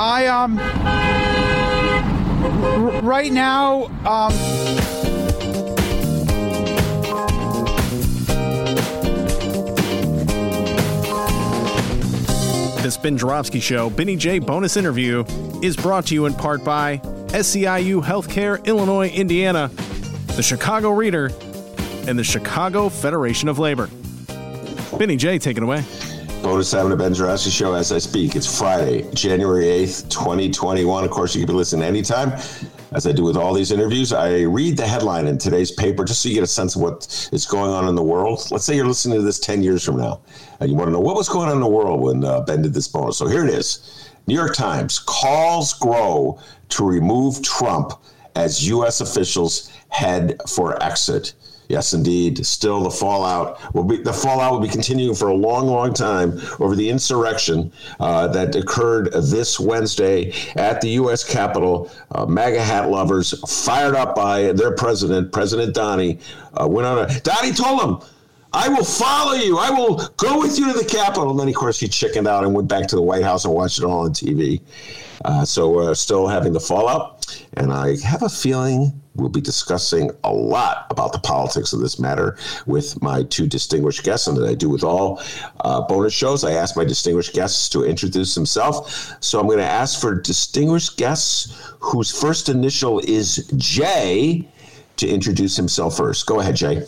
I, um, r- right now, um, This Ben Joravsky Show, Benny J bonus interview, is brought to you in part by SEIU Healthcare Illinois, Indiana, the Chicago Reader, and the Chicago Federation of Labor. Benny J, take it away. Bonus time of Ben Joravsky Show as I speak. It's Friday, January 8th, 2021. Of course, you can be listening anytime. As I do with all these interviews, I read the headline in today's paper just so you get a sense of what is going on in the world. Let's say you're listening to this 10 years from now and you want to know what was going on in the world when uh, Ben did this bonus. So here it is New York Times calls grow to remove Trump as U.S. officials head for exit. Yes, indeed. Still, the fallout will be the fallout will be continuing for a long, long time over the insurrection uh, that occurred this Wednesday at the U.S. Capitol. Uh, MAGA hat lovers, fired up by their president, President Donnie, uh, went on a. Donnie told them. I will follow you. I will go with you to the Capitol. And then, of course, he chickened out and went back to the White House and watched it all on TV. Uh, so we're still having the fallout. And I have a feeling we'll be discussing a lot about the politics of this matter with my two distinguished guests. And that I do with all uh, bonus shows, I ask my distinguished guests to introduce themselves. So I'm going to ask for distinguished guests whose first initial is J to introduce himself first. Go ahead, Jay.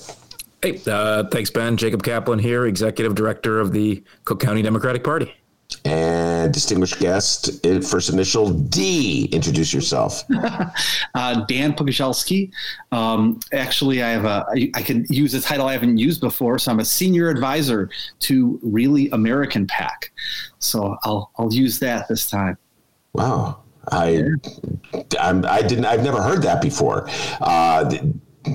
Hey, uh, thanks, Ben. Jacob Kaplan here, Executive Director of the Cook County Democratic Party. And distinguished guest, first initial D. Introduce yourself. uh, Dan Pogorzelski. Um, actually, I have a. I, I can use a title I haven't used before, so I'm a senior advisor to Really American PAC. So I'll I'll use that this time. Wow, I I'm, I didn't. I've never heard that before. Uh,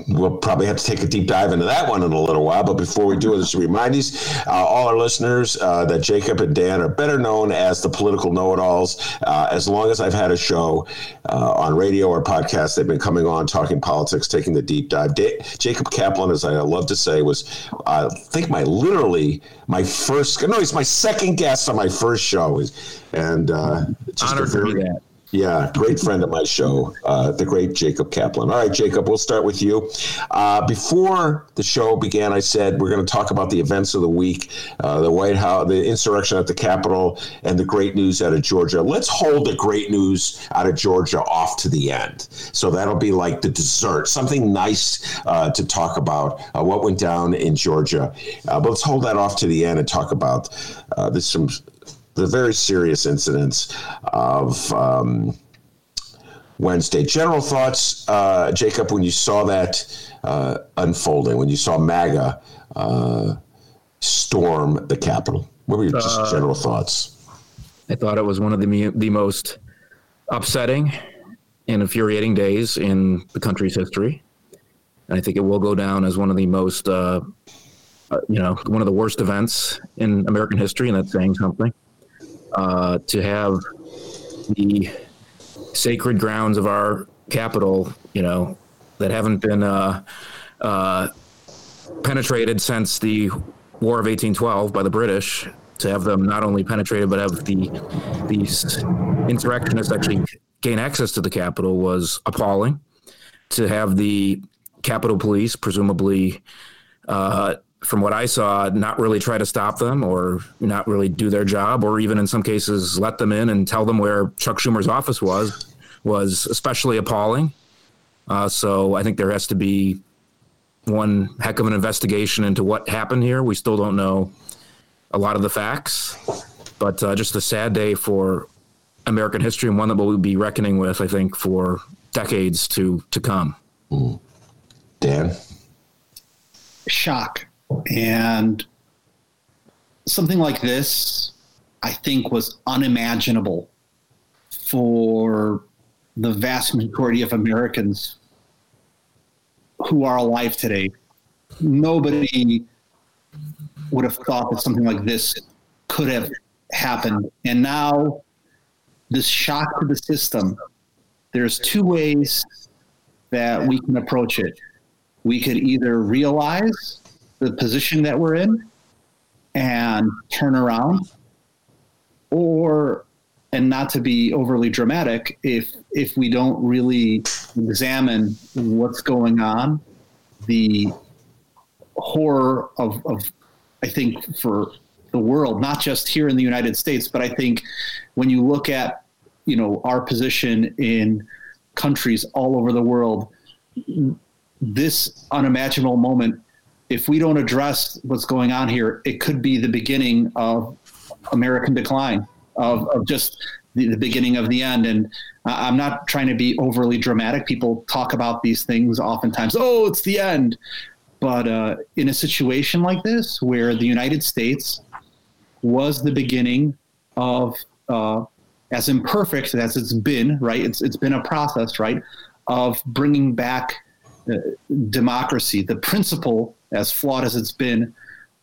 we'll probably have to take a deep dive into that one in a little while. But before we do, I just to remind these, uh, all our listeners, uh, that Jacob and Dan are better known as the political know-it-alls. Uh, as long as I've had a show uh, on radio or podcast, they've been coming on talking politics, taking the deep dive. Da- Jacob Kaplan, as I love to say, was I think my literally my first. No, he's my second guest on my first show, and uh, just Honored a very, that. Yeah, great friend of my show, uh, the great Jacob Kaplan. All right, Jacob, we'll start with you. Uh, before the show began, I said we're going to talk about the events of the week, uh, the White House, the insurrection at the Capitol, and the great news out of Georgia. Let's hold the great news out of Georgia off to the end. So that'll be like the dessert, something nice uh, to talk about uh, what went down in Georgia. Uh, but let's hold that off to the end and talk about this some the very serious incidents of um, Wednesday. General thoughts, uh, Jacob, when you saw that uh, unfolding, when you saw MAGA uh, storm the Capitol? What were your just uh, general thoughts? I thought it was one of the the most upsetting and infuriating days in the country's history. And I think it will go down as one of the most, uh, uh, you know, one of the worst events in American history, and that's saying something uh, to have the sacred grounds of our capital, you know, that haven't been uh, uh, penetrated since the War of 1812 by the British, to have them not only penetrated but have the these insurrectionists actually gain access to the capital was appalling. To have the Capitol Police, presumably uh, from what I saw, not really try to stop them or not really do their job, or even in some cases let them in and tell them where Chuck Schumer's office was, was especially appalling. Uh, so I think there has to be one heck of an investigation into what happened here. We still don't know a lot of the facts, but uh, just a sad day for American history and one that we'll be reckoning with, I think, for decades to to come. Mm. Dan, shock and something like this, I think, was unimaginable for the vast majority of Americans who are alive today. Nobody would have thought that something like this could have happened. And now, this shock to the system, there's two ways that we can approach it. We could either realize the position that we're in and turn around, or and not to be overly dramatic if if we don't really examine what's going on the horror of, of i think for the world not just here in the united states but i think when you look at you know our position in countries all over the world this unimaginable moment if we don't address what's going on here it could be the beginning of american decline of, of just the, the beginning of the end. And I'm not trying to be overly dramatic. People talk about these things oftentimes. Oh, it's the end. But uh, in a situation like this, where the United States was the beginning of, uh, as imperfect as it's been, right? It's it's been a process, right, of bringing back uh, democracy, the principle, as flawed as it's been,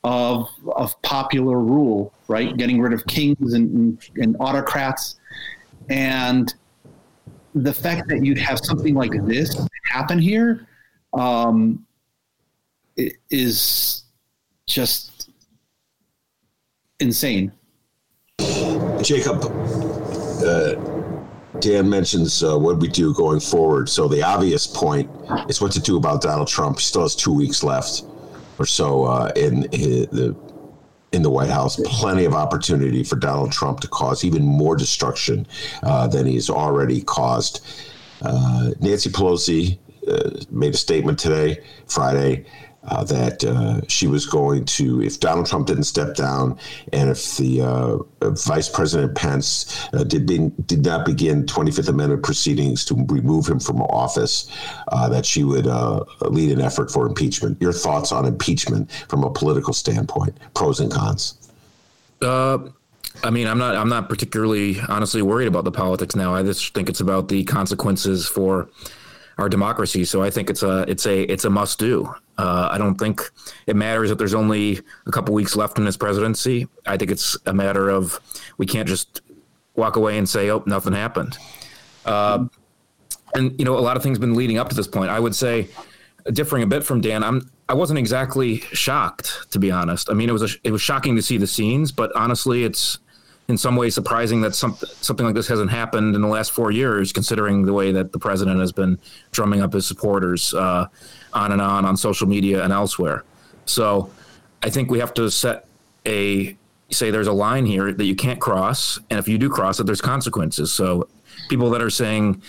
of of popular rule, right? Getting rid of kings and, and, and autocrats, and the fact that you'd have something like this happen here um, is just insane. Jacob, uh, Dan mentions uh, what we do going forward. So the obvious point is what to do about Donald Trump. He still has two weeks left or so uh, in the in the White House. Plenty of opportunity for Donald Trump to cause even more destruction uh, than he's already caused. Uh, Nancy Pelosi uh, made a statement today, Friday, uh, that uh, she was going to, if Donald Trump didn't step down, and if the uh, Vice President Pence uh, did did not begin 25th Amendment proceedings to remove him from office, uh, that she would uh, lead an effort for impeachment. Your thoughts on impeachment from a political standpoint, pros and cons? I mean, I'm not. I'm not particularly, honestly, worried about the politics now. I just think it's about the consequences for our democracy. So I think it's a it's a it's a must do. Uh, I don't think it matters that there's only a couple weeks left in this presidency. I think it's a matter of we can't just walk away and say, "Oh, nothing happened." Uh, and you know, a lot of things been leading up to this point. I would say, differing a bit from Dan, I'm I wasn't exactly shocked to be honest. I mean, it was a, it was shocking to see the scenes, but honestly, it's in some ways surprising that some, something like this hasn't happened in the last four years, considering the way that the president has been drumming up his supporters uh, on and on on social media and elsewhere. So I think we have to set a say there's a line here that you can't cross, and if you do cross it, there's consequences. So people that are saying,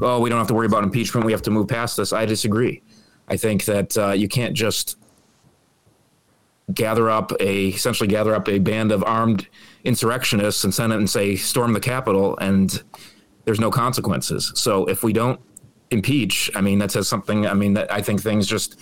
"Oh, we don't have to worry about impeachment; we have to move past this," I disagree. I think that uh, you can't just gather up a essentially gather up a band of armed insurrectionists and send it and say storm the Capitol and there's no consequences. So if we don't impeach, I mean that says something. I mean that I think things just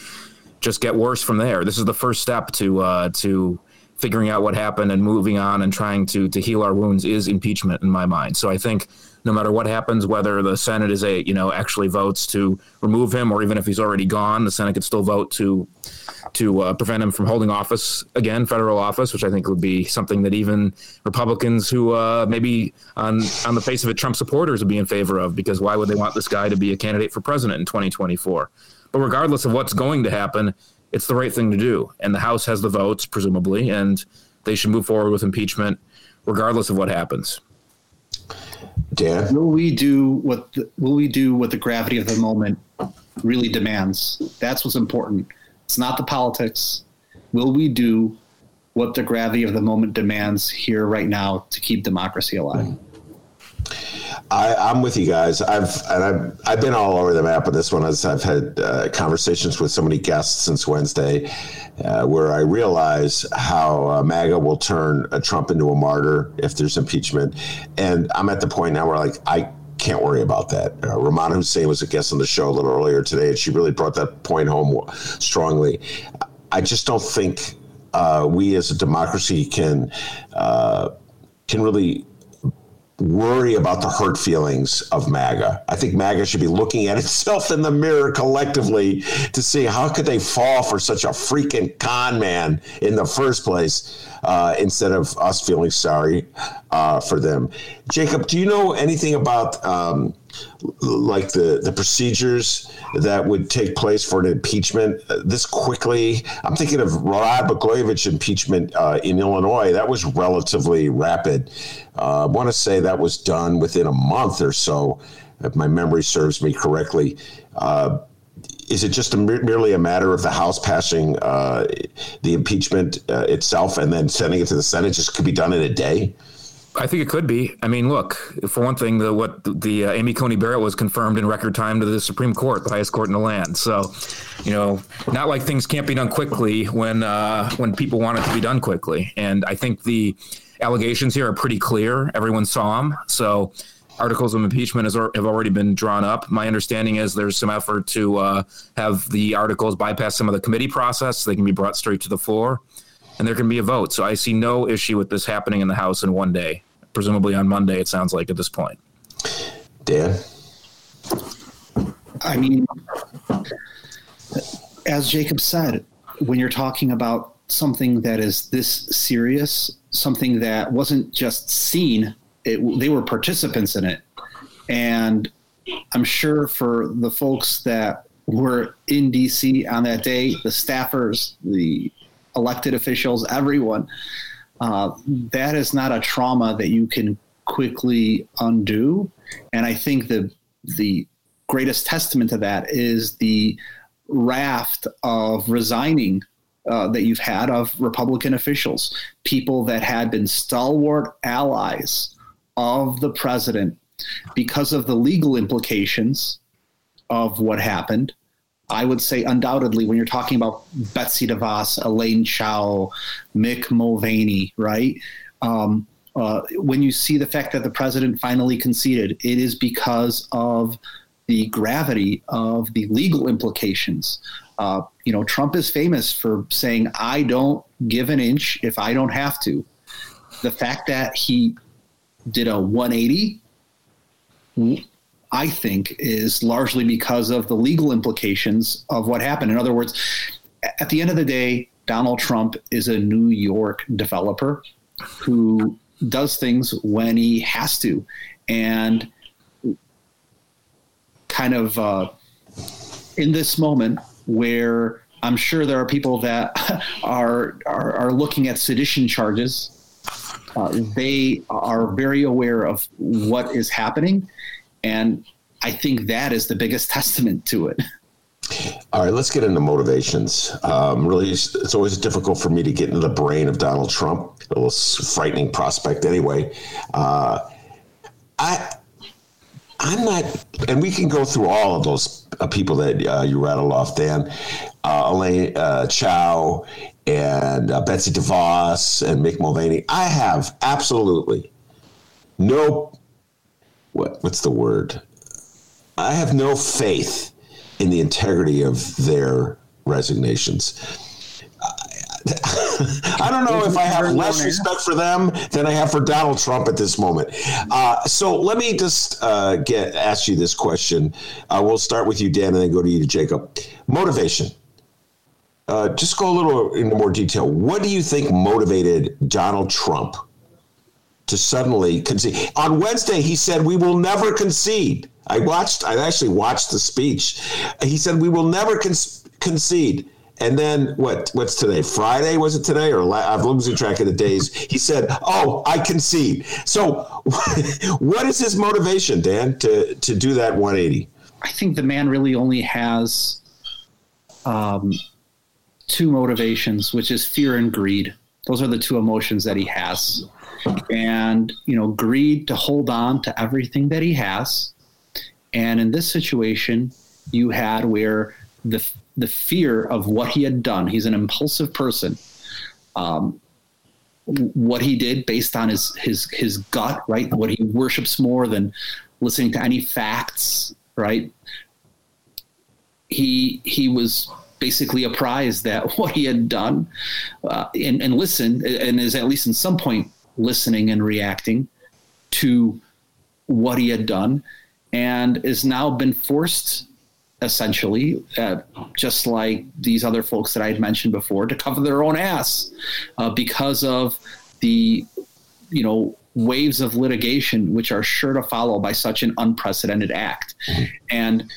just get worse from there. This is the first step to uh, to figuring out what happened and moving on and trying to to heal our wounds is impeachment in my mind. So I think no matter what happens, whether the Senate is a you know actually votes to remove him or even if he's already gone, the Senate could still vote to to uh, prevent him from holding office again, federal office, which I think would be something that even Republicans who uh, maybe on on the face of it Trump supporters would be in favor of because why would they want this guy to be a candidate for president in 2024? But regardless of what's going to happen, it's the right thing to do, and the House has the votes presumably, and they should move forward with impeachment regardless of what happens. Dan, will we do what the, will we do what the gravity of the moment really demands? That's what's important. It's not the politics. Will we do what the gravity of the moment demands here right now to keep democracy alive? I, am with you guys. I've and I've I've been all over the map with this one as I've had uh, conversations with so many guests since Wednesday, uh, where I realize how uh, MAGA will turn a Trump into a martyr if there's impeachment, and I'm at the point now where like I can't worry about that. Uh, Rummana Hussain was a guest on the show a little earlier today, and she really brought that point home strongly. I just don't think uh, we as a democracy can uh, can really worry about the hurt feelings of MAGA. I think MAGA should be looking at itself in the mirror collectively to see how could they fall for such a freaking con man in the first place uh, instead of us feeling sorry uh, for them. Jacob, do you know anything about um, like the, the procedures that would take place for an impeachment uh, this quickly? I'm thinking of Rod Blagojevich impeachment uh, in Illinois. That was relatively rapid. Uh, I want to say that was done within a month or so, if my memory serves me correctly. Uh, is it just a, merely a matter of the House passing uh, the impeachment uh, itself and then sending it to the Senate? Just could be done in a day. I think it could be. I mean, look, for one thing, the what the uh, Amy Coney Barrett was confirmed in record time to the Supreme Court, the highest court in the land. So, you know, not like things can't be done quickly when uh, when people want it to be done quickly. And I think the allegations here are pretty clear. Everyone saw them. So, articles of impeachment has, have already been drawn up. My understanding is there's some effort to uh, have the articles bypass some of the committee process so they can be brought straight to the floor and there can be a vote. So I see no issue with this happening in the House in one day, presumably on Monday, it sounds like at this point. Dan? I mean, as Jacob said, when you're talking about something that is this serious, something that wasn't just seen it, they were participants in it. And I'm sure for the folks that were in DC on that day, the staffers, the elected officials, everyone, uh, that is not a trauma that you can quickly undo. And I think the the greatest testament to that is the raft of resigning uh, that you've had of Republican officials, people that had been stalwart allies of the president because of the legal implications of what happened. I would say undoubtedly when you're talking about Betsy DeVos, Elaine Chao, Mick Mulvaney, right? Um, uh, when you see the fact that the president finally conceded, it is because of the gravity of the legal implications. Uh, you know, Trump is famous for saying, I don't give an inch if I don't have to. The fact that he did a 180, I think, is largely because of the legal implications of what happened. In other words, at the end of the day, Donald Trump is a New York developer who does things when he has to. And kind of uh, in this moment where I'm sure there are people that are, are, are looking at sedition charges uh, they are very aware of what is happening. And I think that is the biggest testament to it. All right, let's get into motivations. Um, really, it's always difficult for me to get into the brain of Donald Trump. A little frightening prospect, anyway. Uh, I, I'm not, and we can go through all of those uh, people that uh, you rattled off, Dan, uh, Elaine uh, Chao, and uh, Betsy DeVos and Mick Mulvaney. I have absolutely no what what's the word? I have no faith in the integrity of their resignations. I don't know if I have less respect for them than I have for Donald Trump at this moment. Uh, so let me just uh, get ask you this question. Uh, we'll start with you, Dan, and then go to you, Jacob. Motivation. Uh, just go a little into more detail. What do you think motivated Donald Trump to suddenly concede? On Wednesday, he said, "We will never concede." I watched. I actually watched the speech. He said, "We will never con- concede." And then what? What's today? Friday was it today? Or I'm losing track of the days. He said, "Oh, I concede." So, what is his motivation, Dan, to to do that 180? I think the man really only has um, two motivations, which is fear and greed. Those are the two emotions that he has. And, you know, greed to hold on to everything that he has. And in this situation, you had where the the fear of what he had done. He's an impulsive person. Um, what he did based on his his his gut, right? What he worships more than listening to any facts, right? He he was basically apprised that what he had done uh, and, and listened and is at least in some point listening and reacting to what he had done and is now been forced essentially, uh, just like these other folks that I had mentioned before, to cover their own ass uh, because of the, you know, waves of litigation which are sure to follow by such an unprecedented act. Mm-hmm. And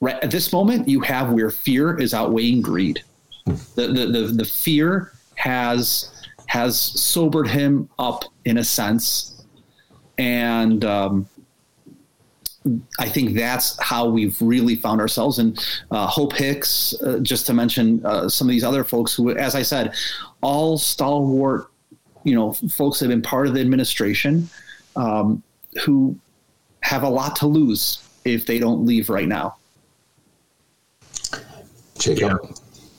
right at this moment, you have where fear is outweighing greed. The the the, the fear has has sobered him up in a sense, and um, I think that's how we've really found ourselves. And uh, Hope Hicks, uh, just to mention uh, some of these other folks who, as I said, all stalwart, you know, folks have been part of the administration um, who have a lot to lose if they don't leave right now. Yeah.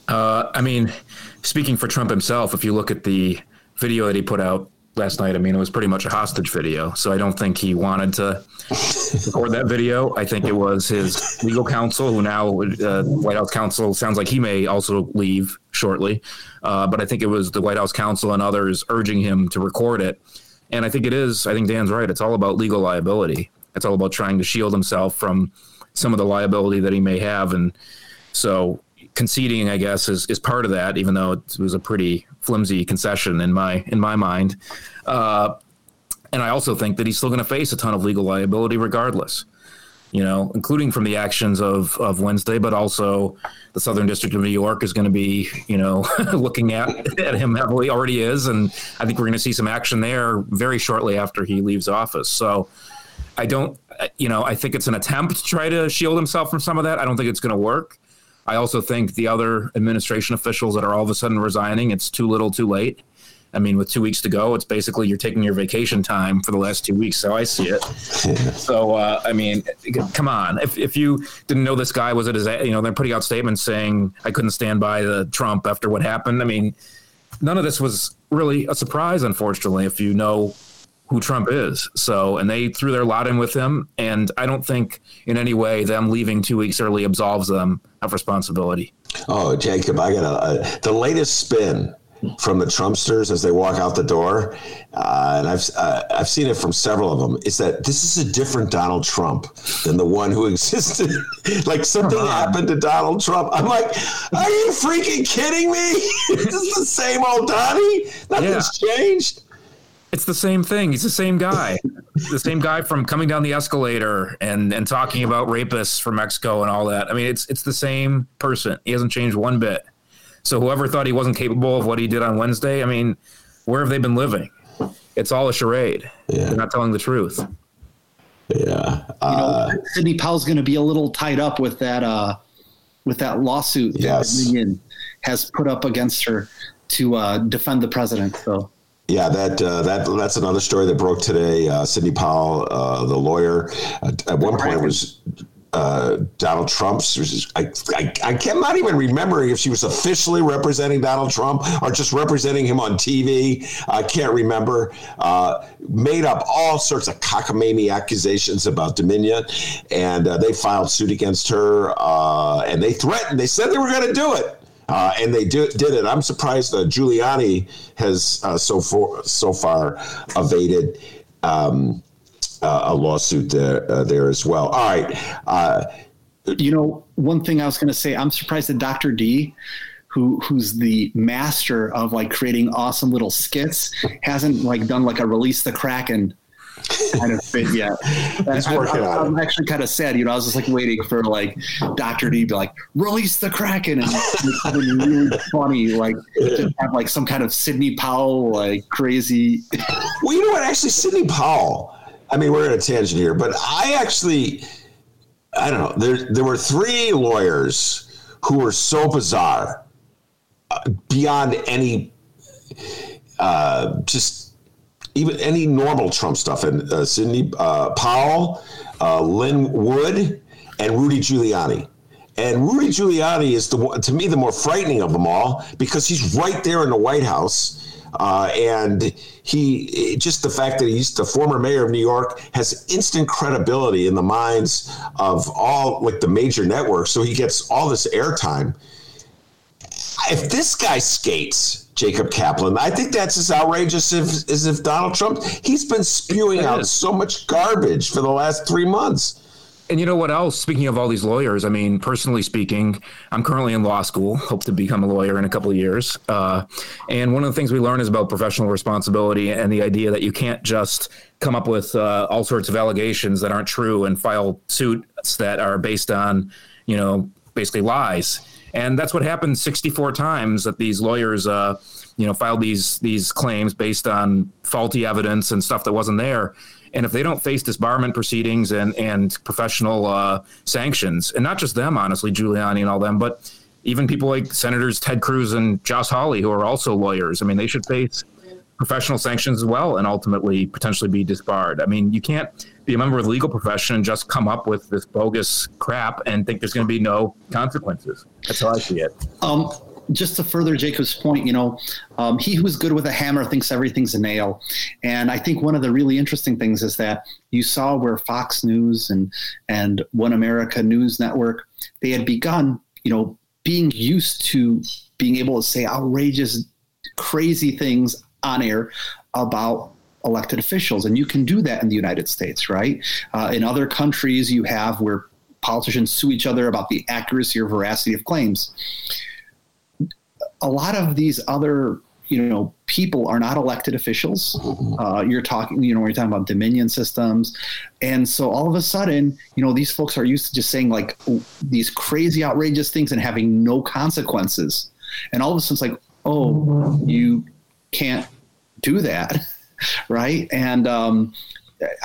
Uh, I mean, speaking for Trump himself, if you look at the video that he put out last night, I mean, it was pretty much a hostage video. So I don't think he wanted to record that video. I think it was his legal counsel, who now uh, White House counsel sounds like he may also leave shortly. Uh, but I think it was the White House counsel and others urging him to record it. And I think it is. I think Dan's right. It's all about legal liability. It's all about trying to shield himself from some of the liability that he may have. And so conceding, I guess, is, is part of that, even though it was a pretty flimsy concession in my in my mind. Uh, and I also think that he's still going to face a ton of legal liability regardless. You know, including from the actions of of Wednesday, but also the Southern District of New York is going to be, you know, looking at at him heavily. Already is, and I think we're going to see some action there very shortly after he leaves office. So. I don't, you know, I think it's an attempt to try to shield himself from some of that. I don't think it's going to work. I also think the other administration officials that are all of a sudden resigning, it's too little, too late. I mean, with two weeks to go, it's basically you're taking your vacation time for the last two weeks. So I see it. so uh, I mean, come on. If if you didn't know this guy was at his, you know, they're putting out statements saying I couldn't stand by the Trump after what happened. I mean, none of this was really a surprise, unfortunately. If you know who Trump is. So, and they threw their lot in with him. And I don't think in any way them leaving two weeks early absolves them of responsibility. Oh, Jacob, I got a, uh, the latest spin from the Trumpsters as they walk out the door, uh, and I've uh, I've seen it from several of them. Is that this is a different Donald Trump than the one who existed? like something happened to Donald Trump. I'm like, are you freaking kidding me? is this is the same old Donnie. Nothing's yeah. changed. It's the same thing. He's the same guy, the same guy from coming down the escalator and and talking about rapists from Mexico and all that. I mean, it's it's the same person. He hasn't changed one bit. So whoever thought he wasn't capable of what he did on Wednesday, I mean, where have they been living? It's all a charade. Yeah. They're not telling the truth. Yeah. Uh, you know, uh, Sidney Powell's going to be a little tied up with that uh, with that lawsuit yes. that Dominion has put up against her to uh, defend the president. So yeah, that uh, that that's another story that broke today. Uh, Sidney Powell, uh, the lawyer, uh, at one point was uh, Donald Trump's. I, I, I cannot even remember if she was officially representing Donald Trump or just representing him on TV. I can't remember. Uh, made up all sorts of cockamamie accusations about Dominion, and they filed suit against her. and they threatened. They said they were going to do it. Uh, and they do, did it. I'm surprised uh, Giuliani has uh, so far so far evaded um, uh, a lawsuit there, uh, there as well. All right. Uh, you know, one thing I was going to say, I'm surprised that Dr. D, who who's the master of like creating awesome little skits, hasn't like done like a release the Kraken kind of fit yet. He's I, working I, I'm actually kind of sad. You know, I was just like waiting for like Doctor D to be like, release the Kraken, and something really funny, like to have like some kind of Sidney Powell like crazy. well, you know what? Actually, Sidney Powell. I mean, we're in a tangent here, but I actually, I don't know. There, there were three lawyers who were so bizarre, uh, beyond any, uh, just even any normal Trump stuff. And uh, Sidney uh, Powell, uh, Lin Wood, and Rudy Giuliani. And Rudy Giuliani is the to me the more frightening of them all because he's right there in the White House, uh, and he just the fact that he's the former mayor of New York has instant credibility in the minds of all like the major networks. So he gets all this airtime. If this guy skates Jacob Kaplan. I think that's as outrageous as, as if Donald Trump. He's been spewing out so much garbage for the last three months. And you know what else? Speaking of all these lawyers, I mean, personally speaking, I'm currently in law school, hope to become a lawyer in a couple of years. Uh, and one of the things we learn is about professional responsibility and the idea that you can't just come up with uh, all sorts of allegations that aren't true and file suits that are based on, you know, basically lies. And that's what happened 64 times that these lawyers, uh, you know, filed these these claims based on faulty evidence and stuff that wasn't there. And if they don't face disbarment proceedings and and professional uh, sanctions, and not just them, honestly, Giuliani and all them, but even people like Senators Ted Cruz and Josh Hawley, who are also lawyers. I mean, they should face professional sanctions as well, and ultimately potentially be disbarred. I mean, you can't be a member of the legal profession and just come up with this bogus crap and think there's going to be no consequences. That's how I see it. Um, just to further Jacob's point, you know, um, he who's good with a hammer thinks everything's a nail. And I think one of the really interesting things is that you saw where Fox News and and One America News Network they had begun, you know, being used to being able to say outrageous, crazy things on air about elected officials, and you can do that in the United States, right? Uh, in other countries, you have where politicians sue each other about the accuracy or veracity of claims. A lot of these other you know people are not elected officials. Uh, you're talking you know you're talking about dominion systems. And so all of a sudden you know these folks are used to just saying like these crazy outrageous things and having no consequences. And all of a sudden it's like oh you can't do that right and um,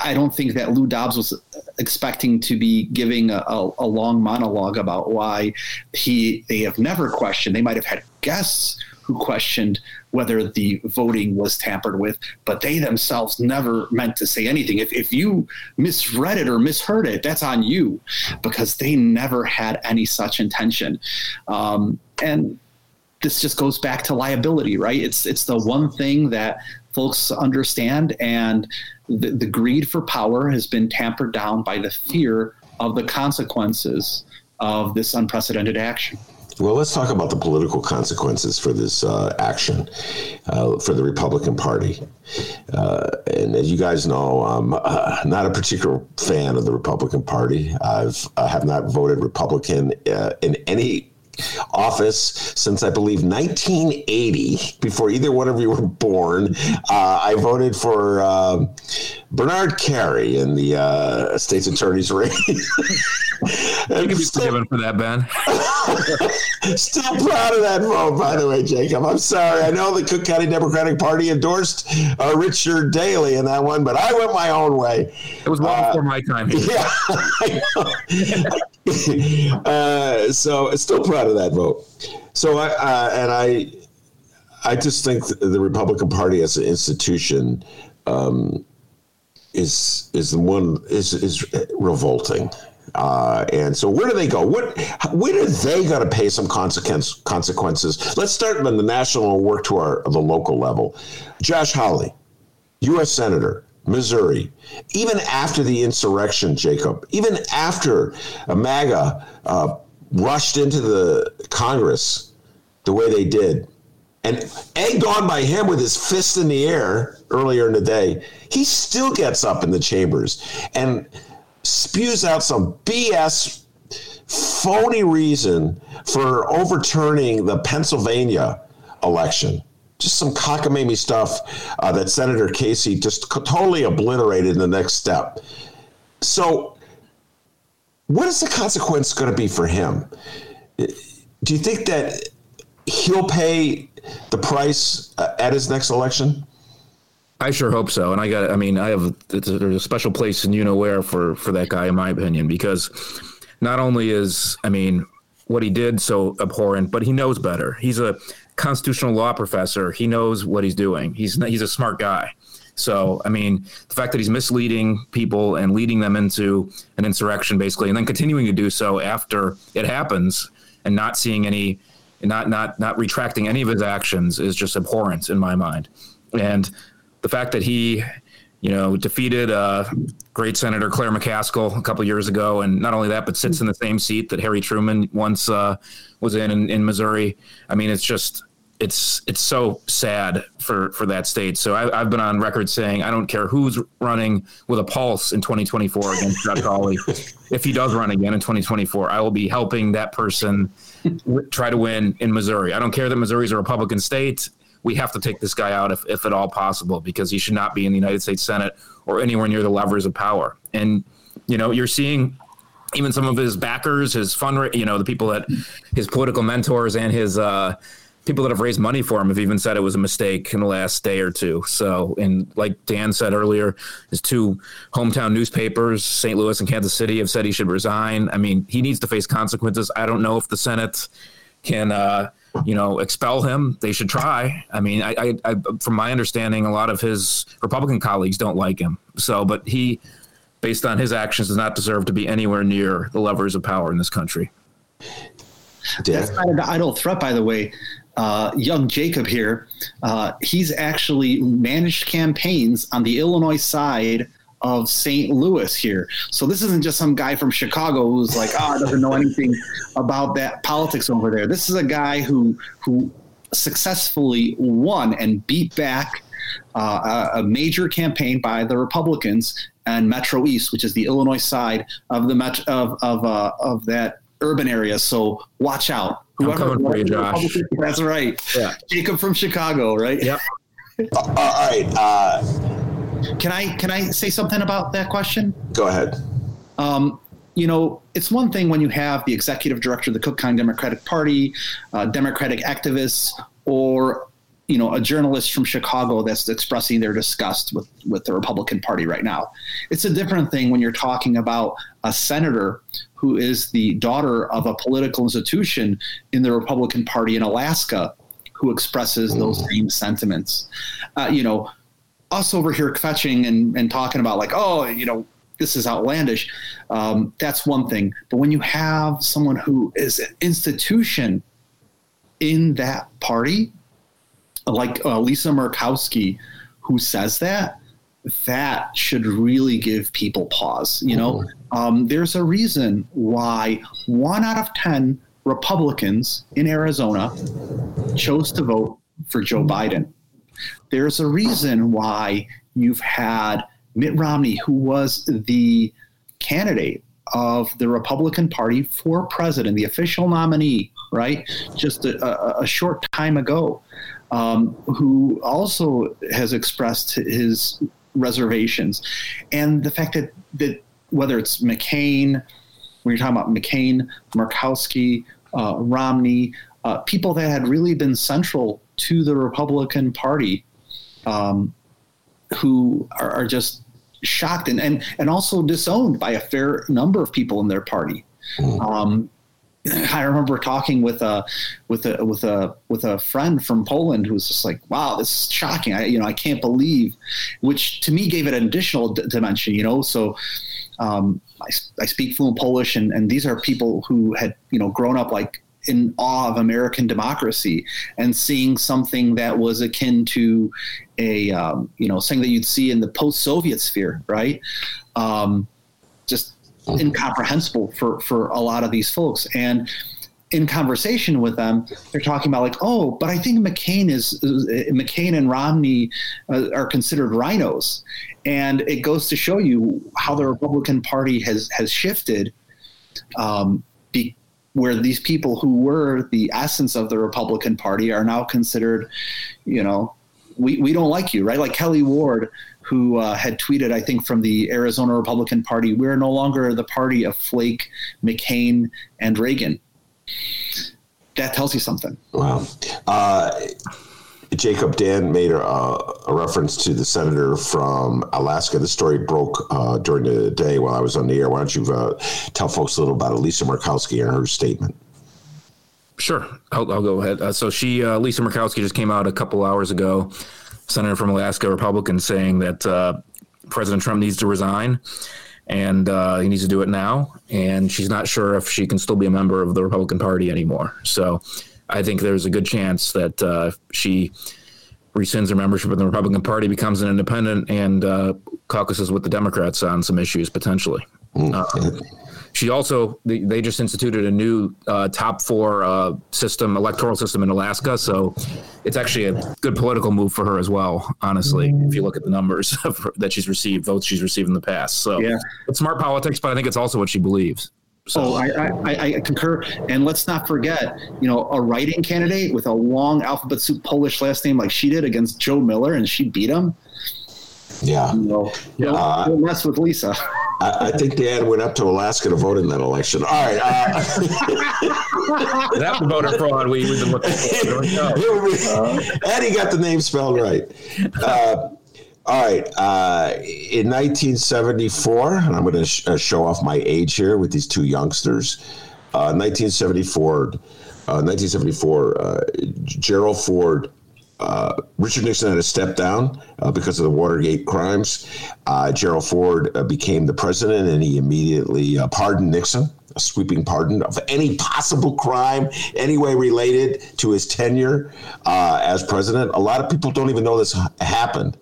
I don't think that Lou Dobbs was expecting to be giving a, a, a, long monologue about why he they have never questioned. They might have had guests who questioned whether the voting was tampered with, but they themselves never meant to say anything. If, if you misread it or misheard it, that's on you because they never had any such intention. Um, and this just goes back to liability, right? It's it's the one thing that folks understand, and the, the greed for power has been tampered down by the fear of the consequences of this unprecedented action. Well, let's talk about the political consequences for this uh, action uh, for the Republican Party. Uh, and as you guys know, I'm uh, not a particular fan of the Republican Party. I've I have not voted Republican uh, in any office since I believe 1980, before either one of you were born. Uh, I voted for uh, Bernard Carey in the uh, state's attorney's race. You can be still, forgiven for that, Ben. still proud of that vote, by the way, Jacob. I'm sorry. I know the Cook County Democratic Party endorsed uh, Richard Daley in that one, but I went my own way. It was long uh, before my time. Yeah. uh, so still proud of that vote. So I uh, and I, I just think the Republican Party as an institution um, is is the one is is revolting. Uh, and so, where do they go? What, when are they going to pay some consequence, consequences? Let's start on the national and work to our the local level. Josh Hawley, U.S. Senator, Missouri, even after the insurrection, Jacob, even after MAGA uh, rushed into the Congress the way they did, and egged on by him with his fist in the air earlier in the day, he still gets up in the chambers and spews out some BS phony reason for overturning the Pennsylvania election. Just some cockamamie stuff uh, that Senator Casey just totally obliterated in the next step. So, what is the consequence going to be for him? Do you think that he'll pay the price uh, at his next election? I sure hope so. And I got, I mean, I have, there's a special place in you know where for, for that guy, in my opinion, because not only is, I mean, what he did so abhorrent, but he knows better. He's a constitutional law professor. He knows what he's doing. He's, he's a smart guy. So, I mean, the fact that he's misleading people and leading them into an insurrection, basically, and then continuing to do so after it happens and not seeing any, not not not retracting any of his actions is just abhorrent in my mind. And the fact that he, you know, defeated uh, great Senator Claire McCaskill a couple years ago, and not only that, but sits in the same seat that Harry Truman once uh, was in, in, in Missouri. I mean, it's just it's it's so sad for for that state. So I, have been on record saying I don't care who's running with a pulse in 2024 against Scott Cawley. if he does run again in 2024, I will be helping that person w- try to win in Missouri. I don't care that Missouri is a Republican state. We have to take this guy out if, if at all possible because he should not be in the United States Senate or anywhere near the levers of power. And you know, you're seeing even some of his backers, his fund, you know, the people that his political mentors and his uh, people that have raised money for him have even said it was a mistake in the last day or two. So, and like Dan said earlier, his two hometown newspapers, St. Louis and Kansas City, have said he should resign. I mean, he needs to face consequences. I don't know if the Senate can, uh, you know, expel him. They should try. I mean, I, I, I, from my understanding, a lot of his Republican colleagues don't like him. So, but he based on his actions, does not deserve to be anywhere near the levers of power in this country. That's not an idle threat, by the way. Uh, young Jacob here, uh, he's actually managed campaigns on the Illinois side of St. Louis here. So this isn't just some guy from Chicago who's like, oh, doesn't know anything about that politics over there. This is a guy who who successfully won and beat back uh, a major campaign by the Republicans and Metro East, which is the Illinois side of the met- of of uh, of that urban area. So watch out. Whoever, I'm coming for you, Josh. That's right. Yeah. Jacob from Chicago, right? Yep. uh, all right. Can I can I say something about that question? Go ahead. Um, you know, it's one thing when you have the executive director of the Cook County Democratic Party, uh, Democratic activists, or you know a journalist from Chicago that's expressing their disgust with with the Republican Party right now. It's a different thing when you're talking about a senator who is the daughter of a political institution in the Republican Party in Alaska who expresses those same sentiments. Uh, you know, us over here kvetching and, and talking about like, oh, you know, this is outlandish. Um, that's one thing. But when you have someone who is an institution in that party, like uh, Lisa Murkowski, who says that, that should really give people pause. You know, mm-hmm. um, there's a reason why one out of 10 Republicans in Arizona chose to vote for Joe Biden. There's a reason why you've had Mitt Romney, who was the candidate of the Republican Party for president, the official nominee, right? Just a, a short time ago um, who also has expressed his reservations, and the fact that that whether it's McCain, when you're talking about McCain, Murkowski, uh, Romney, uh, people that had really been central to the Republican Party, um, who are, are, just shocked and, and and also disowned by a fair number of people in their party. Mm. Um, I remember talking with a with a with a with a friend from Poland who was just like, "Wow, this is shocking! I you know I can't believe," which to me gave it an additional d- dimension. You know, so um, I, I speak fluent Polish, and and these are people who had you know grown up like in awe of American democracy and seeing something that was akin to a um, you know something that you'd see in the post-Soviet sphere, right? Um, just incomprehensible for for a lot of these folks. And in conversation with them, they're talking about like, oh, but I think McCain is McCain and Romney uh, are considered RINOs, and it goes to show you how the Republican Party has has shifted, um, where these people who were the essence of the Republican Party are now considered, you know, we, we don't like you, right? Like Kelli Ward, who uh, had tweeted, I think, from the Arizona Republican Party, we're no longer the party of Flake, McCain, and Reagan. That tells you something. Wow. Uh, Jacob Dan made a, a, reference to the senator from Alaska. The story broke uh, during the day while I was on the air. Why don't you uh, tell folks a little about Lisa Murkowski and her statement? Sure, I'll, I'll go ahead. Uh, so she, uh, Lisa Murkowski, just came out a couple hours ago senator from Alaska, Republican, saying that uh, President Trump needs to resign and uh, he needs to do it now. And she's not sure if she can still be a member of the Republican Party anymore. So I think there's a good chance that uh, she rescinds her membership in the Republican Party, becomes an independent, and uh, caucuses with the Democrats on some issues potentially. Uh, she also they, they, just instituted a new uh, top four uh, system electoral system in Alaska, so it's actually a good political move for her as well. Honestly, if you look at the numbers that she's received, votes she's received in the past, so yeah. it's smart politics, but I think it's also what she believes. So oh, I, I, I, concur. And let's not forget, you know, a writing candidate with a long alphabet soup Polish last name like she did against Joe Miller, and she beat him. Yeah. You know, don't, uh, don't mess with Lisa. I, I, think Dan went up to Alaska to vote in that election. All right. Uh, that voter fraud we, we've been looking for. Eddie got the name spelled right. Uh, all right. Uh, in 1974, and I'm going to sh- uh, show off my age here with these two youngsters. Uh, 1974, 1974, uh, uh, Gerald Ford. Uh, Richard Nixon had to step down because of the Watergate crimes. Gerald Ford became the president, and he immediately pardoned Nixon a sweeping pardon of any possible crime, any way related to his tenure uh, as president. A lot of people don't even know this happened.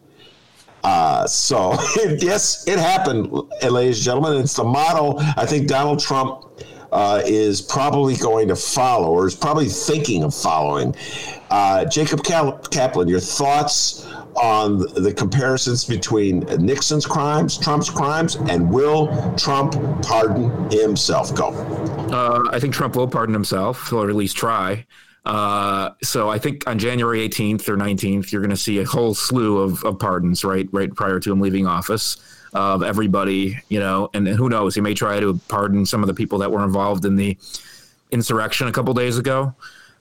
Uh, so, yes, it happened, ladies and gentlemen. It's the model I think Donald Trump uh, is probably going to follow or is probably thinking of following. Uh, Jacob Kaplan, your thoughts on the comparisons between Nixon's crimes, Trump's crimes, and will Trump pardon himself? Go. Uh, I think Trump will pardon himself, or at least try. Uh, so I think on January 18th or 19th, you're going to see a whole slew of, of pardons right right prior to him leaving office of everybody, you know, and, who knows, he may try to pardon some of the people that were involved in the insurrection a couple days ago.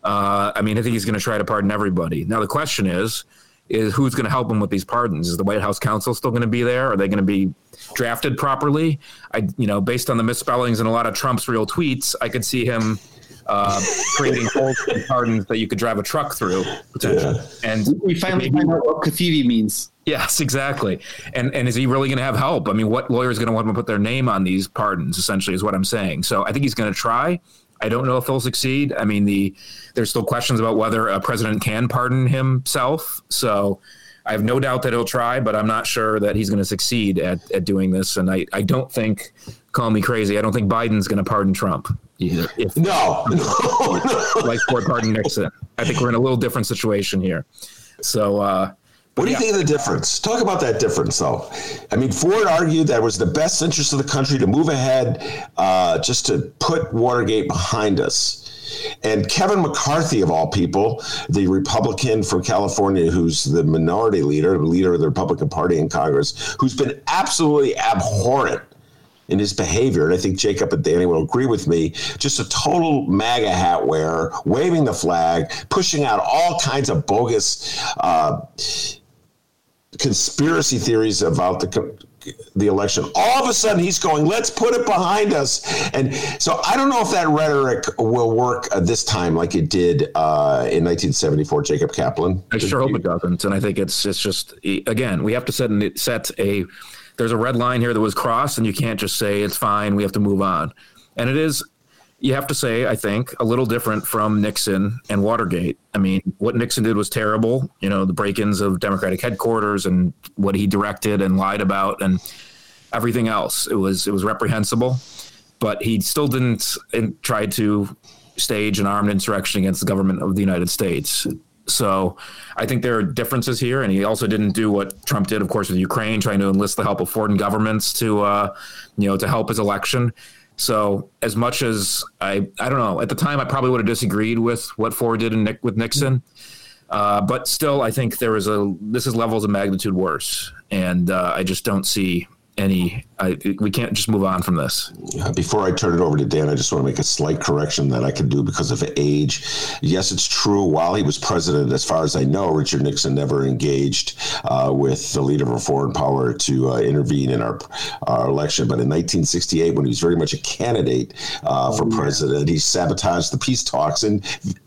Uh, I mean, I think he's going to try to pardon everybody. Now the question is, is who's going to help him with these pardons? Is the White House counsel still going to be there? Are they going to be drafted properly? I, you know, based on the misspellings and a lot of Trump's real tweets, I could see him uh, creating holes in pardons that you could drive a truck through potentially. Yeah. And we finally find out what covfefe means. Yes, exactly. And and is he really going to have help? I mean, what lawyer is going to want to put their name on these pardons? Essentially, is what I'm saying. So I think he's going to try. I don't know if he'll succeed. I mean, the there's still questions about whether a president can pardon himself. So I have no doubt that he'll try, but I'm not sure that he's going to succeed at, at doing this. And I, I don't think, call me crazy, I don't think Biden's going to pardon Trump either. If, no, no, like Ford pardon Nixon. I think we're in a little different situation here. So, uh, what do you yeah. think of the difference? Talk about that difference, though. I mean, Ford argued that it was the best interest of the country to move ahead, uh, just to put Watergate behind us. And Kevin McCarthy, of all people, the Republican from California, who's the minority leader, leader of the Republican Party in Congress, who's been absolutely abhorrent in his behavior, and I think Jacob and Danny will agree with me, just a total MAGA hat wearer, waving the flag, pushing out all kinds of bogus uh, conspiracy theories about the the election. All of a sudden, he's going, let's put it behind us. And so I don't know if that rhetoric will work uh, this time like it did uh, in 1974, Jacob Kaplan. I sure hope it doesn't. And I think it's it's just, again, we have to set, set a, there's a red line here that was crossed, and you can't just say it's fine, we have to move on. And it is you have to say, I think, a little different from Nixon and Watergate. I mean, what Nixon did was terrible. You know, the break-ins of Democratic headquarters and what he directed and lied about and everything else. It was it was reprehensible, but he still didn't try to stage an armed insurrection against the government of the United States. So I think there are differences here, and he also didn't do what Trump did, of course, with Ukraine, trying to enlist the help of foreign governments to, uh, you know, to help his election. So as much as I, I don't know, at the time I probably would have disagreed with what Ford did Nick, with Nixon, uh, but still I think there is a this is levels of magnitude worse, and uh, I just don't see any I, we can't just move on from this. Before I turn it over to Dan, I just want to make a slight correction that I can do because of age. Yes, it's true. While he was president, as far as I know, Richard Nixon never engaged uh, with the leader of a foreign power to uh, intervene in our, our election. But in 1968, when he was very much a candidate uh, for oh, president, he sabotaged the peace talks in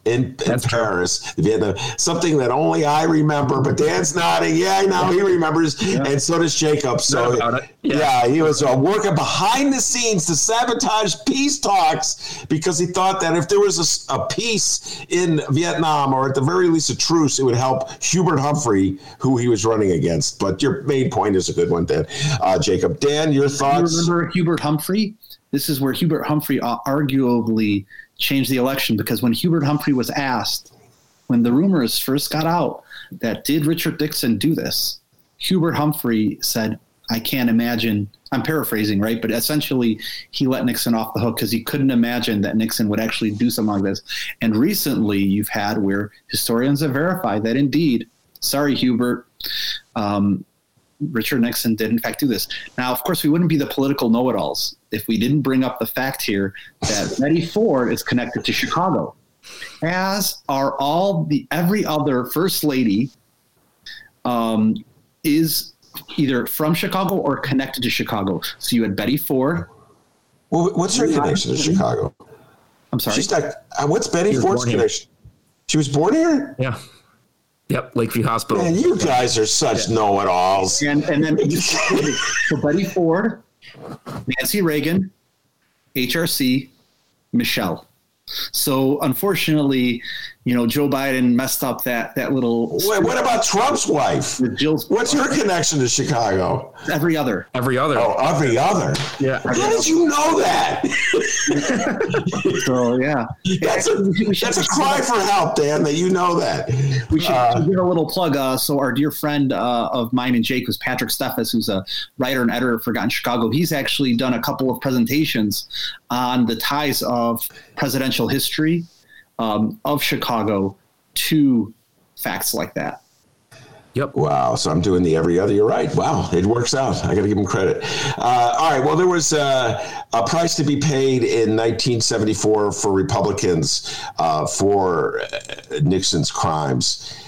in, in Paris, Vietnam. Something that only I remember, but Dan's nodding. Yeah, I know he remembers, yeah. and so does Jacob. So yeah, yeah he was uh, working behind the scenes to sabotage peace talks because he thought that if there was a, a, peace in Vietnam or at the very least a truce, it would help Hubert Humphrey, who he was running against. But your main point is a good one, Dan. Uh, Jacob, Dan, your thoughts? You remember Hubert Humphrey? This is where Hubert Humphrey uh, arguably changed the election because when Hubert Humphrey was asked, when the rumors first got out that did Richard Nixon do this, Hubert Humphrey said, I can't imagine. I'm paraphrasing, right? But essentially, he let Nixon off the hook because he couldn't imagine that Nixon would actually do something like this. And recently, you've had where historians have verified that indeed, sorry, Hubert, um, Richard Nixon did in fact do this. Now, of course, we wouldn't be the political know-it-alls if we didn't bring up the fact here that Betty Ford is connected to Chicago, as are all the every other first lady um, is either from Chicago or connected to Chicago. So you had Betty Ford. Well, what's her connection to Chicago? I'm sorry. She's not. Uh, what's Betty Ford's connection? She was born here. Yeah. Yep, Lakeview Hospital. Man, you guys are such yeah. know-it-alls. And and then so Betty Ford, Nancy Reagan, HRC, Michelle. So unfortunately, you know, Joe Biden messed up that that little. Wait, what about Trump's wife? Jill's. What's her connection to Chicago? Every other. Every other. Oh, every other. Yeah. How did you know that? so yeah, that's a that's a cry for help, Dan. That you know that. We should uh, give a little plug. Uh, so our dear friend uh, of mine and Jake was Patrick Steffes, who's a writer and editor for Forgotten Chicago. He's actually done a couple of presentations on the ties of presidential history um, of Chicago to facts like that. Yep. Wow. So I'm doing the every other. You're right. Wow. It works out. I got to give him credit. Uh, all right. Well, there was uh, a price to be paid in 1974 for Republicans uh, for uh, Nixon's crimes.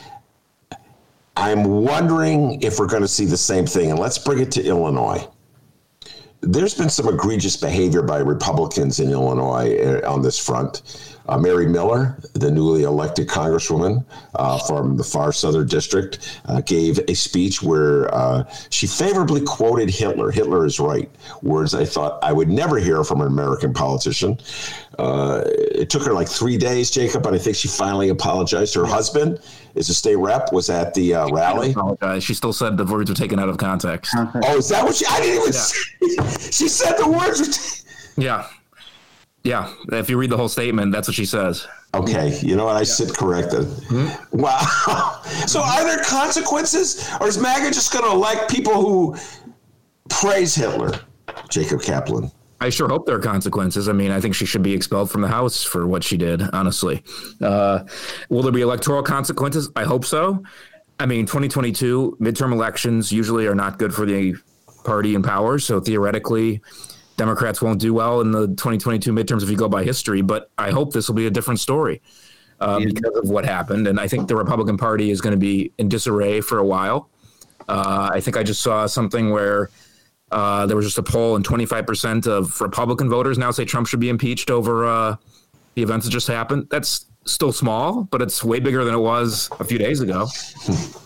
I'm wondering if we're going to see the same thing. And let's bring it to Illinois there's been some egregious behavior by Republicans in Illinois uh, on this front. Uh, Mary Miller, the newly elected congresswoman uh, from the far southern district, uh, gave a speech where uh, she favorably quoted Hitler. Hitler is right. Words I thought I would never hear from an American politician. Uh, it took her like three days, Jacob, but I think she finally apologized. Her husband is a state rep, was at the uh, rally. She still said the words were taken out of context. Oh, is that what she? I didn't even. Yeah. she said the words were. T- yeah. Yeah, if you read the whole statement, that's what she says. Okay, you know what? I yeah. sit corrected. Mm-hmm. Wow. so, are there consequences, or is MAGA just going to elect people who praise Hitler? Jacob Kaplan. I sure hope there are consequences. I mean, I think she should be expelled from the House for what she did, honestly. Uh, will there be electoral consequences? I hope so. I mean, 2022 midterm elections usually are not good for the party in power. So theoretically, Democrats won't do well in the 2022 midterms if you go by history, but I hope this will be a different story uh, yeah. because of what happened. And I think the Republican Party is going to be in disarray for a while. Uh, I think I just saw something where uh, there was just a poll, and 25% of Republican voters now say Trump should be impeached over uh, the events that just happened. That's still small, but it's way bigger than it was a few days ago.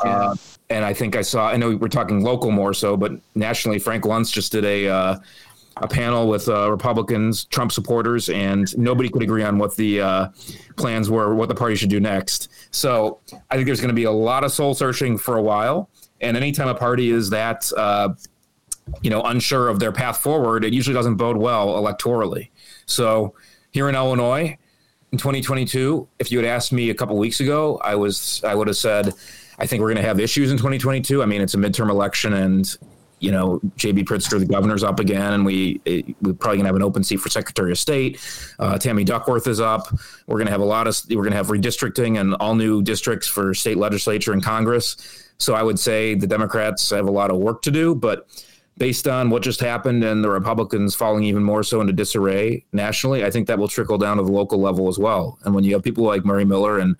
Uh, and I think I saw, I know we're talking local more so, but nationally, Frank Luntz just did a uh, a panel with uh, Republicans, Trump supporters, and nobody could agree on what the uh, plans were, what the party should do next. So I think there's going to be a lot of soul searching for a while. And anytime a party is that, uh, you know, unsure of their path forward, it usually doesn't bode well electorally. So here in Illinois, in 2022, if you had asked me a couple weeks ago, I was I would have said I think we're going to have issues in 2022. I mean, it's a midterm election, and you know, JB Pritzker, the governor's up again, and we we're probably gonna have an open seat for Secretary of State. Uh, Tammy Duckworth is up. We're gonna have a lot of we're gonna have redistricting and all new districts for state legislature and Congress. So I would say the Democrats have a lot of work to do, but based on what just happened and the Republicans falling even more so into disarray nationally, I think that will trickle down to the local level as well. And when you have people like Mary Miller and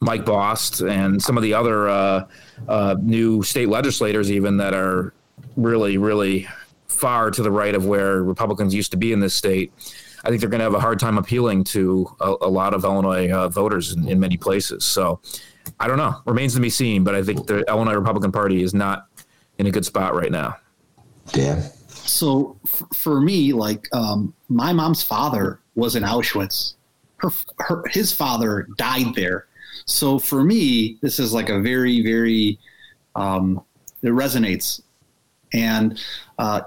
Mike Bost and some of the other uh, uh, new state legislators, even that are really, really far to the right of where Republicans used to be in this state, I think they're going to have a hard time appealing to a, a lot of Illinois uh, voters in, in, many places. So I don't know. Remains to be seen, but I think the Illinois Republican Party is not in a good spot right now. Dan? so f- for me, like um, my mom's father was in Auschwitz. Her, her, his father died there. So for me, this is like a very, very, um, it resonates. And, uh,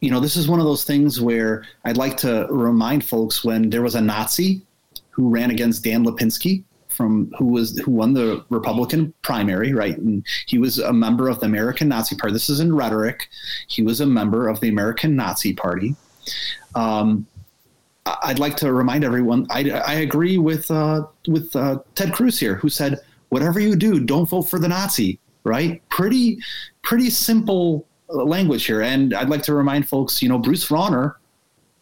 you know, this is one of those things where I'd like to remind folks when there was a Nazi who ran against Dan Lipinski from who was who won the Republican primary, right? And he was a member of the American Nazi Party. This is in rhetoric. He was a member of the American Nazi Party. Um, I'd like to remind everyone. I, I agree with uh, with uh, Ted Cruz here, who said, "Whatever you do, don't vote for the Nazi." Right? Pretty pretty simple language here. And I'd like to remind folks, you know, Bruce Rauner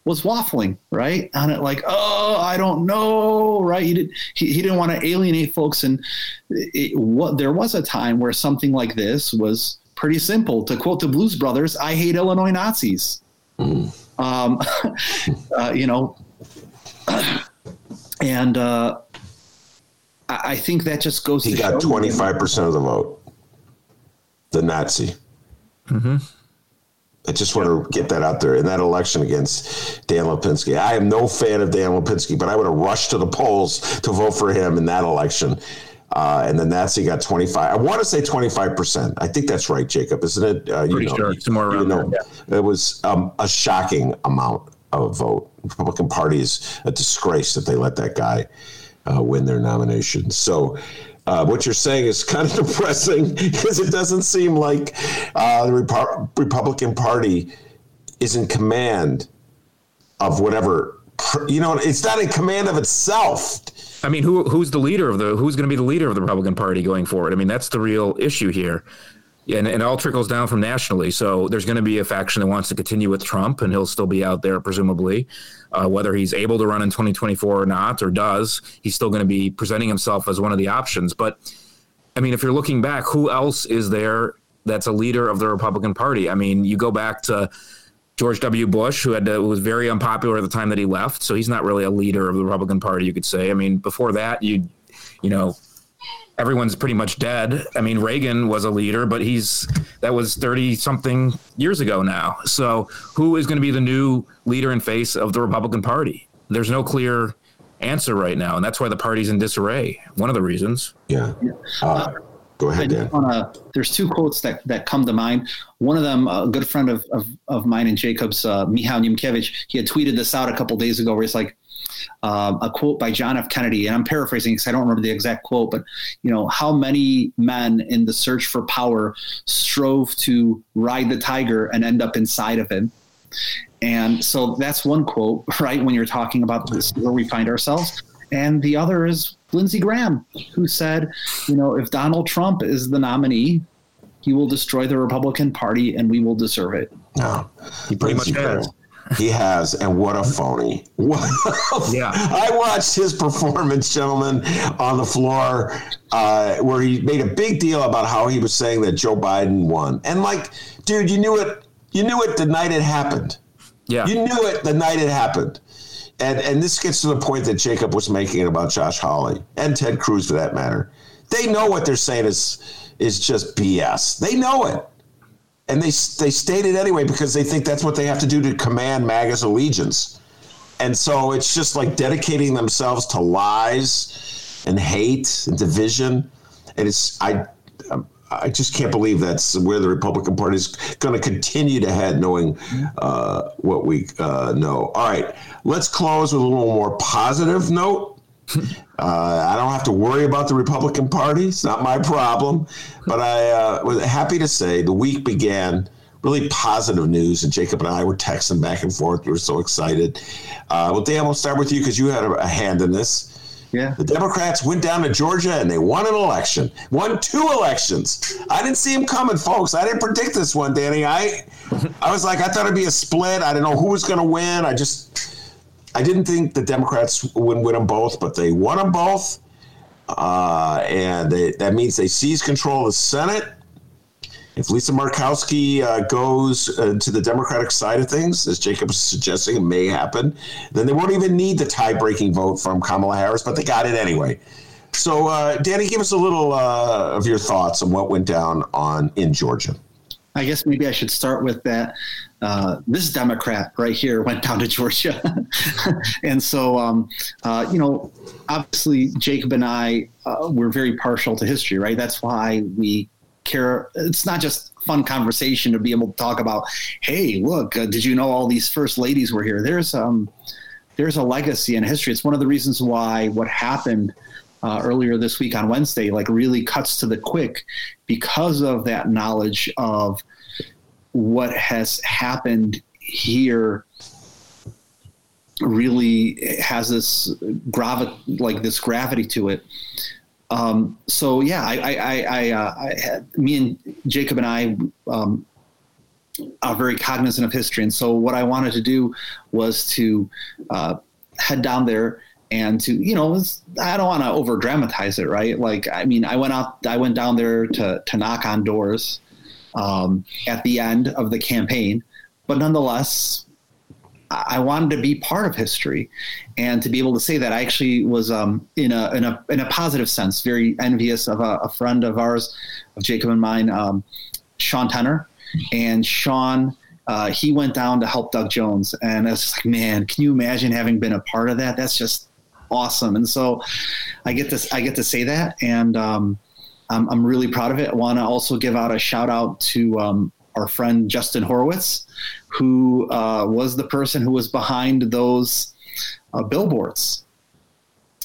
was waffling, right? On it, like, oh, I don't know, right? He, did, he, he didn't want to alienate folks. And it, what, there was a time where something like this was pretty simple. To quote the Blues Brothers, I hate Illinois Nazis. Mm. Um, uh, you know, and uh, I think that just goes. He got twenty five percent of the vote. The Nazi. Mm-hmm. I just want to get that out there. In that election against Dan Lipinski, I am no fan of Dan Lipinski, but I would have rushed to the polls to vote for him in that election. Uh, and the Nazi got 25. I want to say 25%. I think that's right, Jacob, isn't it? Uh, you Pretty know, sure. Somewhere around know, there, It was um, a shocking amount of vote. Republican Party is a disgrace that they let that guy uh, win their nomination. So, uh, what you're saying is kind of depressing because it doesn't seem like uh, the Repu- Republican Party is in command of whatever. You know, it's not in command of itself. I mean, who who's the leader of the who's going to be the leader of the Republican Party going forward? I mean, that's the real issue here. And, and it all trickles down from nationally. So there's going to be a faction that wants to continue with Trump, and he'll still be out there, presumably. Uh, whether he's able to run in 2024 or not, or does, he's still going to be presenting himself as one of the options. But I mean, if you're looking back, who else is there that's a leader of the Republican Party? I mean, you go back to George W. Bush, who had to, was very unpopular at the time that he left, so he's not really a leader of the Republican Party, you could say. I mean, before that, you you know, everyone's pretty much dead. I mean, Reagan was a leader, but he's that was 30 something years ago now. So, who is going to be the new leader and face of the Republican Party? There's no clear answer right now, and that's why the party's in disarray. One of the reasons. Yeah. Uh, go ahead, Dan. Wanna, there's two quotes that, that come to mind. One of them, a good friend of, of, of mine and Jacob's, uh, Michał Niemkiewicz, he had tweeted this out a couple days ago where he's like, um, a quote by John F. Kennedy, and I'm paraphrasing because I don't remember the exact quote, but you know how many men in the search for power strove to ride the tiger and end up inside of him. And so that's one quote, right? When you're talking about this, where we find ourselves. And the other is Lindsey Graham, who said, you know, if Donald Trump is the nominee, he will destroy the Republican Party and we will deserve it. No, he pretty Lindsey much has. He has, and what a phony! yeah, I watched his performance, gentlemen, on the floor, uh, where he made a big deal about how he was saying that Joe Biden won, and like, dude, you knew it. You knew it the night it happened. Yeah, you knew it the night it happened. And and this gets to the point that Jacob was making about Josh Hawley and Ted Cruz, for that matter. They know what they're saying is is just BS. They know it and they they state it anyway because they think that's what they have to do to command MAGA's allegiance. And so it's just like dedicating themselves to lies and hate and division. And it's I I just can't believe that's where the Republican Party is going to continue to head, knowing uh, what we uh, know. All right, let's close with a little more positive note. Uh, I don't have to worry about the Republican Party. It's not my problem. But I uh, was happy to say the week began really positive news, and Jacob and I were texting back and forth. We were so excited. Uh, well, Dan, we'll start with you because you had a, a, hand in this. Yeah. The Democrats went down to Georgia and they won an election, won two elections. I didn't see them coming, folks. I didn't predict this one, Danny. I, I was like, I thought it'd be a split. I didn't know who was going to win. I just I didn't think the Democrats would win them both, but they won them both. Uh, and they, that means they seize control of the Senate. If Lisa Murkowski uh, goes uh, to the Democratic side of things, as Jacob is suggesting, it may happen, then they won't even need the tie breaking vote from Kamala Harris, but they got it anyway. So, uh, Danny, give us a little uh, of your thoughts on what went down on in Georgia. I guess maybe I should start with that uh, this Democrat right here went down to Georgia. and so, um, uh, you know, obviously Jacob and I uh, were very partial to history, right? That's why we care. It's not just fun conversation to be able to talk about, hey, look, uh, did you know all these first ladies were here? There's, um, there's a legacy in history. It's one of the reasons why what happened uh, earlier this week on Wednesday, like really cuts to the quick because of that knowledge of what has happened here really has this gravi- like this gravity to it. Um, so yeah, I, I, I, uh, I, me and Jacob and I um, are very cognizant of history, and so what I wanted to do was to uh, head down there and to you know i don't want to over dramatize it right? Like i mean i went out i went down there to to knock on doors um, at the end of the campaign but nonetheless I wanted to be part of history, and to be able to say that I actually was um, in a in a in a positive sense very envious of a, a friend of ours, of Jacob and mine, um, Sean Tenner, and Sean uh, he went down to help Doug Jones, and it's like, man, can you imagine having been a part of that? That's just awesome. And so I get this, I get to say that, and um, I'm, I'm, really proud of it. I want to also give out a shout out to um, our friend Justin Horowitz, who uh, was the person who was behind those uh, billboards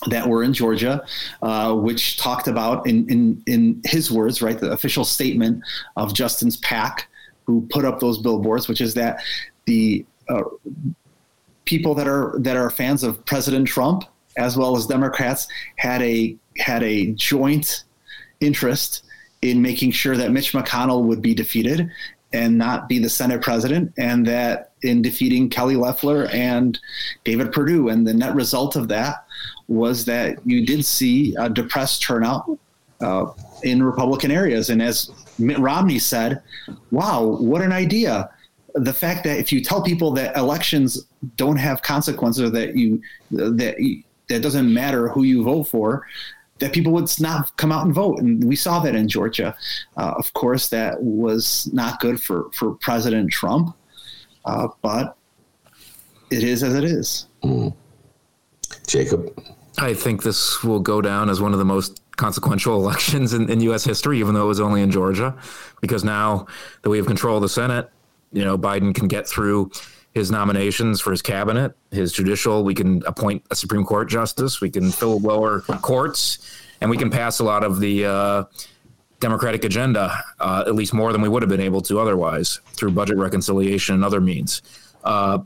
that were in Georgia, uh, which talked about, in, in, in his words, right, the official statement of Justin's PAC who put up those billboards, which is that the uh, people that are that are fans of President Trump as well as Democrats had a had a joint interest in making sure that Mitch McConnell would be defeated and not be the Senate president, and that in defeating Kelly Loeffler and David Perdue, and the net result of that was that you did see a depressed turnout uh, in Republican areas, and as Mitt Romney said, "Wow, what an idea!" the fact that if you tell people that elections don't have consequences or that you that that doesn't matter who you vote for, that people would not come out and vote. And we saw that in Georgia. Uh, of course, that was not good for, for President Trump, uh, but it is as it is. Mm. Jacob? I think this will go down as one of the most consequential elections in, in U.S. history, even though it was only in Georgia, because now that we have control of the Senate, you know, Biden can get through his nominations for his cabinet, his judicial. We can appoint a Supreme Court justice. We can fill lower courts, and we can pass a lot of the uh, Democratic agenda, uh, at least more than we would have been able to otherwise through budget reconciliation and other means. Uh,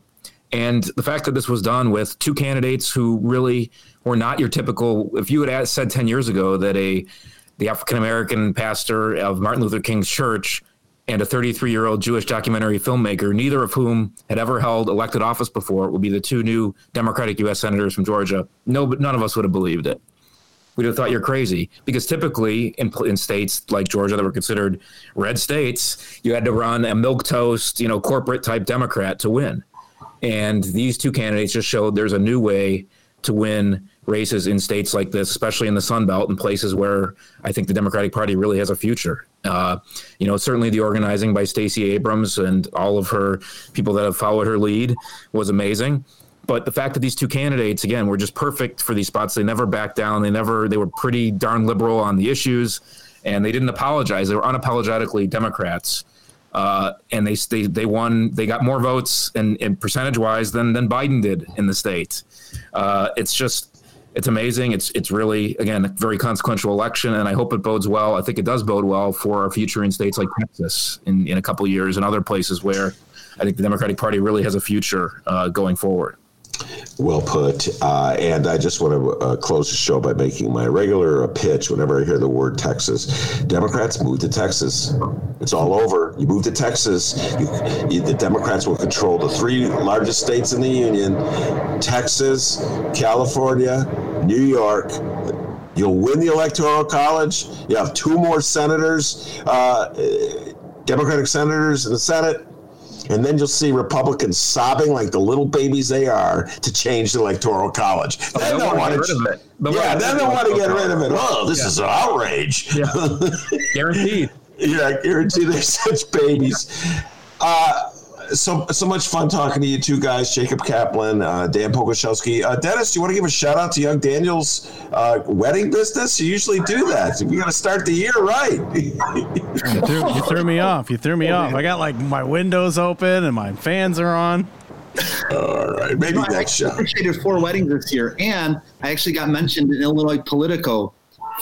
and the fact that this was done with two candidates who really were not your typical. If you had said ten years ago that a the African American pastor of Martin Luther King's church and a 33 year old Jewish documentary filmmaker, neither of whom had ever held elected office before, would be the two new Democratic U.S. senators from Georgia. No, but none of us would have believed it. We'd have thought you're crazy because typically in, in states like Georgia that were considered red states, you had to run a milk toast, you know, corporate type Democrat to win. And these two candidates just showed there's a new way to win races in states like this, especially in the Sun Belt and places where I think the Democratic Party really has a future. Uh, you know, certainly the organizing by Stacey Abrams and all of her people that have followed her lead was amazing. But the fact that these two candidates, again, were just perfect for these spots, they never backed down. They never, they were pretty darn liberal on the issues and they didn't apologize. They were unapologetically Democrats. Uh, and they, they they won. They got more votes and, and percentage wise than than Biden did in the state. Uh, it's just it's amazing. It's it's really again a very consequential election, and I hope it bodes well. I think it does bode well for our future in states like Texas in, in a couple years and other places where I think the Democratic Party really has a future uh, going forward. Well put. Uh, and I just want to uh, close the show by making my regular uh, pitch whenever I hear the word Texas. Democrats move to Texas. It's all over. You move to Texas, you, you, the Democrats will control the three largest states in the union Texas, California, New York. You'll win the Electoral College. You have two more senators, uh, Democratic senators in the Senate and then you'll see Republicans sobbing like the little babies they are to change the electoral college. Oh, then they'll want to get rid of it. They'll yeah, then they'll want to get rid of it. Oh, this yeah. is an outrage. Yeah. Guaranteed. yeah, guaranteed they're such babies. Uh, so so much fun talking to you two guys, Jacob Kaplan, uh, Dan Pogorzelski. Uh, Dennis, do you want to give a shout out to young Daniel's uh, wedding business? You usually do that. We got to start the year right. you, threw, you threw me off. You threw me off. I got like my windows open and my fans are on. All right, maybe you know, next show. I officiated four weddings this year, and I actually got mentioned in Illinois Politico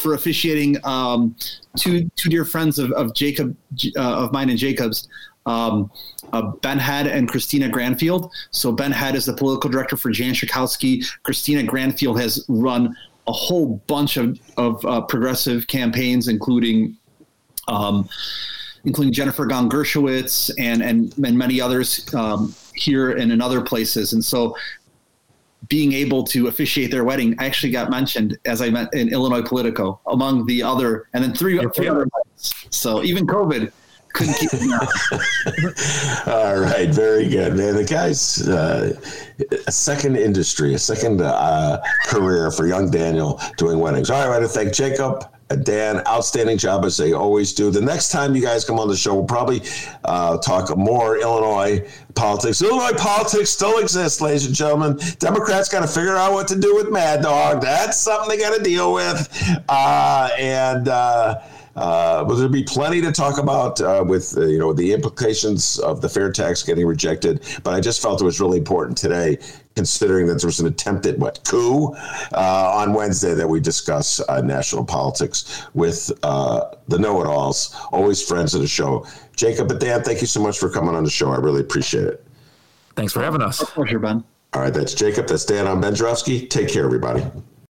for officiating um, two two dear friends of, of Jacob uh, of mine and Jacob's. Um, uh, ben Head and Christina Granfield. So Ben Head is the political director for Jan Schakowsky. Christina Granfield has run a whole bunch of, of uh, progressive campaigns, including um, including Jennifer Gong Gershowitz and, and and many others um, here and in other places. And so being able to officiate their wedding actually got mentioned as I met in Illinois Politico among the other, and then three, three other. So even COVID couldn't keep me All right, very good, man. The guy's uh, a second industry, a second uh, career for young Daniel doing weddings. All right, I want to thank Jacob. And Dan, outstanding job as they always do. The next time you guys come on the show, we'll probably uh, talk more Illinois politics. Illinois politics still exists, ladies and gentlemen. Democrats got to figure out what to do with Mad Dog. That's something they got to deal with. Uh, and uh, uh, but there'll be plenty to talk about uh, with uh, you know the implications of the fair tax getting rejected. But I just felt it was really important today, considering that there was an attempted what coup uh, on Wednesday that we discuss uh, national politics with uh, the know-it-alls, always friends of the show. Jacob and Dan, thank you so much for coming on the show. I really appreciate it. Thanks for having us. pleasure, Ben. All right, that's Jacob. That's Dan. I'm Ben Joravsky. Take care, everybody.